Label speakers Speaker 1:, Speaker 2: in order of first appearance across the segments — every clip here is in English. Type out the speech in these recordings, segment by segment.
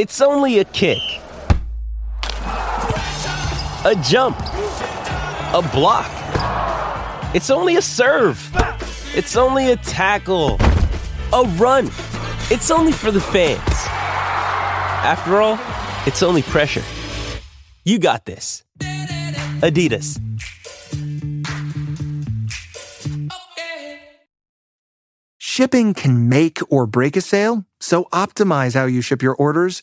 Speaker 1: It's only a kick, a jump, a block. It's only a serve. It's only a tackle, a run. It's only for the fans. After all, it's only pressure. You got this. Adidas.
Speaker 2: Shipping can make or break a sale, so optimize how you ship your orders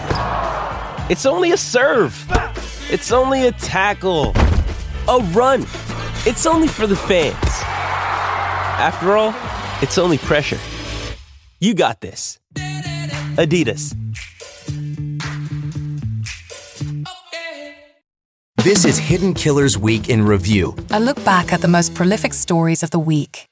Speaker 1: It's only a serve. It's only a tackle, a run. It's only for the fans. After all, it's only pressure. You got this. Adidas.
Speaker 3: This is Hidden Killers Week in Review.
Speaker 4: A look back at the most prolific stories of the week.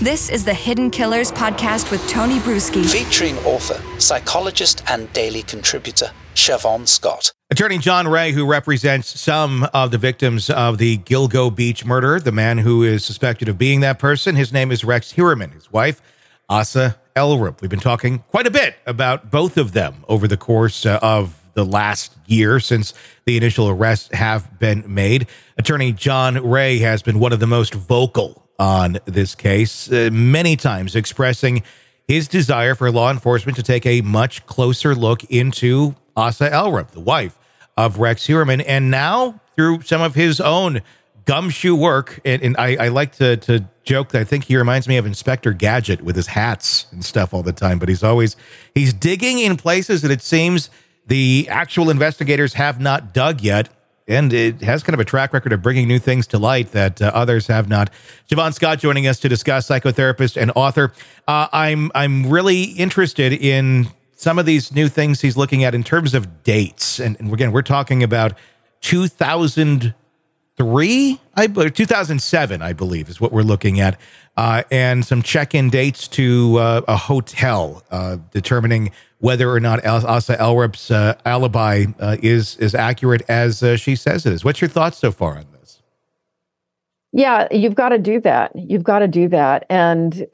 Speaker 5: This is the Hidden Killers podcast with Tony Brueski.
Speaker 6: Featuring author, psychologist, and daily contributor, Siobhan Scott.
Speaker 7: Attorney John Ray, who represents some of the victims of the Gilgo Beach murder, the man who is suspected of being that person, his name is Rex Heuermann. His wife, Asa Ellerup. We've been talking quite a bit about both of them over the course uh, of the last year since the initial arrests have been made. Attorney John Ray has been one of the most vocal on this case, uh, many times expressing his desire for law enforcement to take a much closer look into Asa Ellerup, the wife of Rex Heuermann, and now through some of his own gumshoe work. And, and I, I, like to, to joke that I think he reminds me of Inspector Gadget with his hats and stuff all the time, but he's always he's digging in places that it seems the actual investigators have not dug yet. And it has kind of a track record of bringing new things to light that uh, others have not. Siobhan Scott joining us to discuss psychotherapist and author. Uh, I'm I'm really interested in some of these new things he's looking at in terms of dates. And, and again, we're talking about 2003, I 2007, I believe, is what we're looking at, uh, and some check-in dates to uh, a hotel, uh, determining whether or not Asa Ellerup's uh, alibi uh, is as accurate as uh, she says it is. What's your thoughts so far on this?
Speaker 8: Yeah, you've got to do that. You've got to do that. And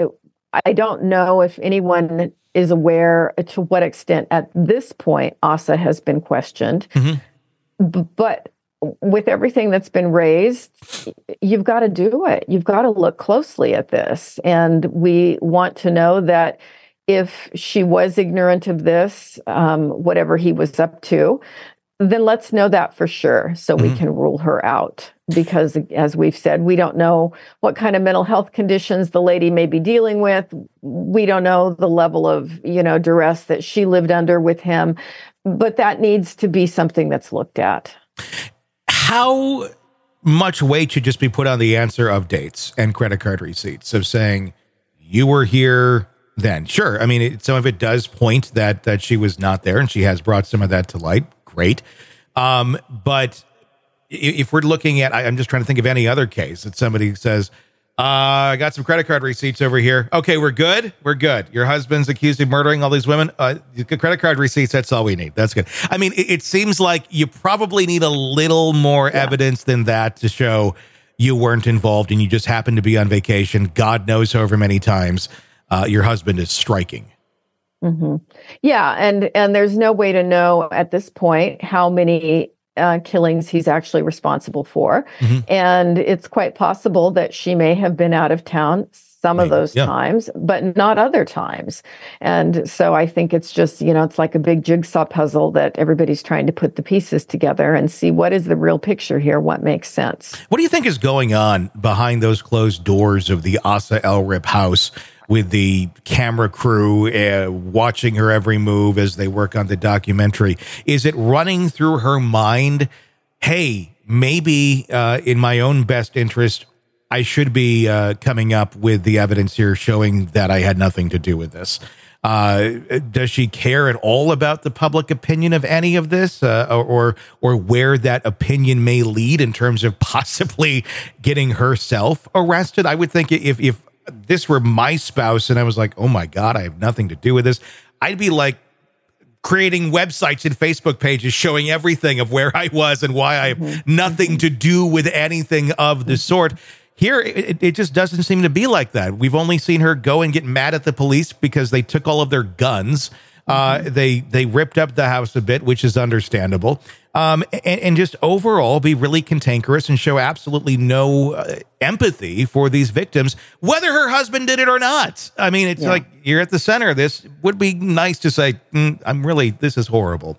Speaker 8: I don't know if anyone is aware to what extent at this point Asa has been questioned. Mm-hmm. B- but with everything that's been raised, you've got to do it. You've got to look closely at this. And we want to know that if she was ignorant of this, um, whatever he was up to, then let's know that for sure so mm-hmm. we can rule her out. Because as we've said, we don't know what kind of mental health conditions the lady may be dealing with. We don't know the level of, you know, duress that she lived under with him. But that needs to be something that's looked at.
Speaker 7: How much weight should just be put on the answer of dates and credit card receipts? Of saying you were here then. Sure i mean it, some of it does point that that she was not there and she has brought some of that to light. Great. Um but if we're looking at i'm just trying to think of any other case that somebody says uh, I got some credit card receipts over here. Okay, we're good. We're good. Your husband's accused of murdering all these women. Uh, credit card receipts. That's all we need. That's good. I mean, it, it seems like you probably need a little more yeah. evidence than that to show you weren't involved and you just happened to be on vacation. God knows however many times uh, your husband is striking.
Speaker 8: Mm-hmm. Yeah, and and there's no way to know at this point how many uh, killings he's actually responsible for, mm-hmm. and it's quite possible that she may have been out of town some of those yeah. times, but not other times. And so I think it's just, you know, it's like a big jigsaw puzzle that everybody's trying to put the pieces together and see what is the real picture here, what makes sense.
Speaker 7: What do you think is going on behind those closed doors of the Asa Ellerup house? With the camera crew uh, watching her every move as they work on the documentary. Is it running through her mind? Hey, maybe uh, in my own best interest, I should be uh, coming up with the evidence here showing that I had nothing to do with this. Uh, does she care at all about the public opinion of any of this, uh, or or where that opinion may lead in terms of possibly getting herself arrested? I would think if if this were my spouse and I was like, oh my god, I have nothing to do with this, I'd be like creating websites and Facebook pages showing everything of where I was and why I have mm-hmm. nothing to do with anything of the sort. Here, it, it, just doesn't seem to be like that. We've only seen her go and get mad at the police because they took all of their guns. Uh, mm-hmm. they they ripped up the house a bit, which is understandable um, and, and, just overall be really cantankerous and show absolutely no uh, empathy for these victims, whether her husband did it or not. I mean, it's yeah. like you're at the center of this. Would be nice to say, mm, I'm really, this is horrible.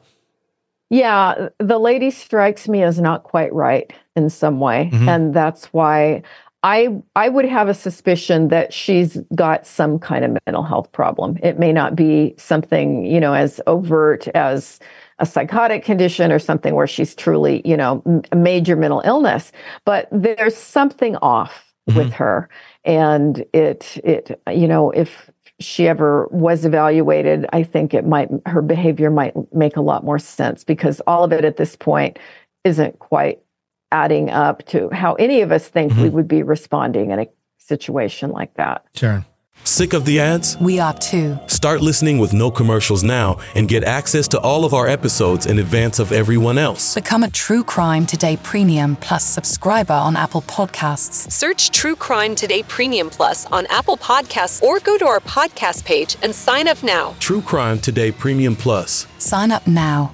Speaker 8: Yeah, the lady strikes me as not quite right in some way. Mm-hmm. And that's why I I would have a suspicion that she's got some kind of mental health problem. It may not be something, you know, as overt as a psychotic condition or something where she's truly, you know, a major mental illness, but there's something off mm-hmm. with her. And it, it, you know, if she ever was evaluated, I think it might, her behavior might make a lot more sense because all of it at this point isn't quite adding up to how any of us think mm-hmm. we would be responding in a situation like that.
Speaker 7: Sure.
Speaker 9: Sick of the ads?
Speaker 4: We are too.
Speaker 9: Start listening with no commercials now and get access to all of our episodes in advance of everyone else.
Speaker 4: Become a True Crime Today Premium Plus subscriber on Apple Podcasts.
Speaker 10: Search True Crime Today Premium Plus on Apple Podcasts or go to our podcast page and sign up now.
Speaker 9: True Crime Today Premium Plus.
Speaker 4: Sign up now.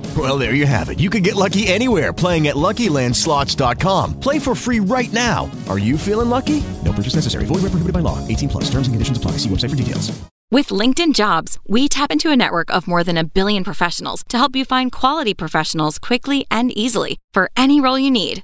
Speaker 11: Well, there you have it. You can get lucky anywhere playing at LuckyLandSlots.com. Play for free right now. Are you feeling lucky? No purchase necessary. Void where prohibited by law. 18 plus. Terms and conditions apply. See website for details.
Speaker 12: With LinkedIn Jobs, we tap into a network of more than a billion professionals to help you find quality professionals quickly and easily for any role you need.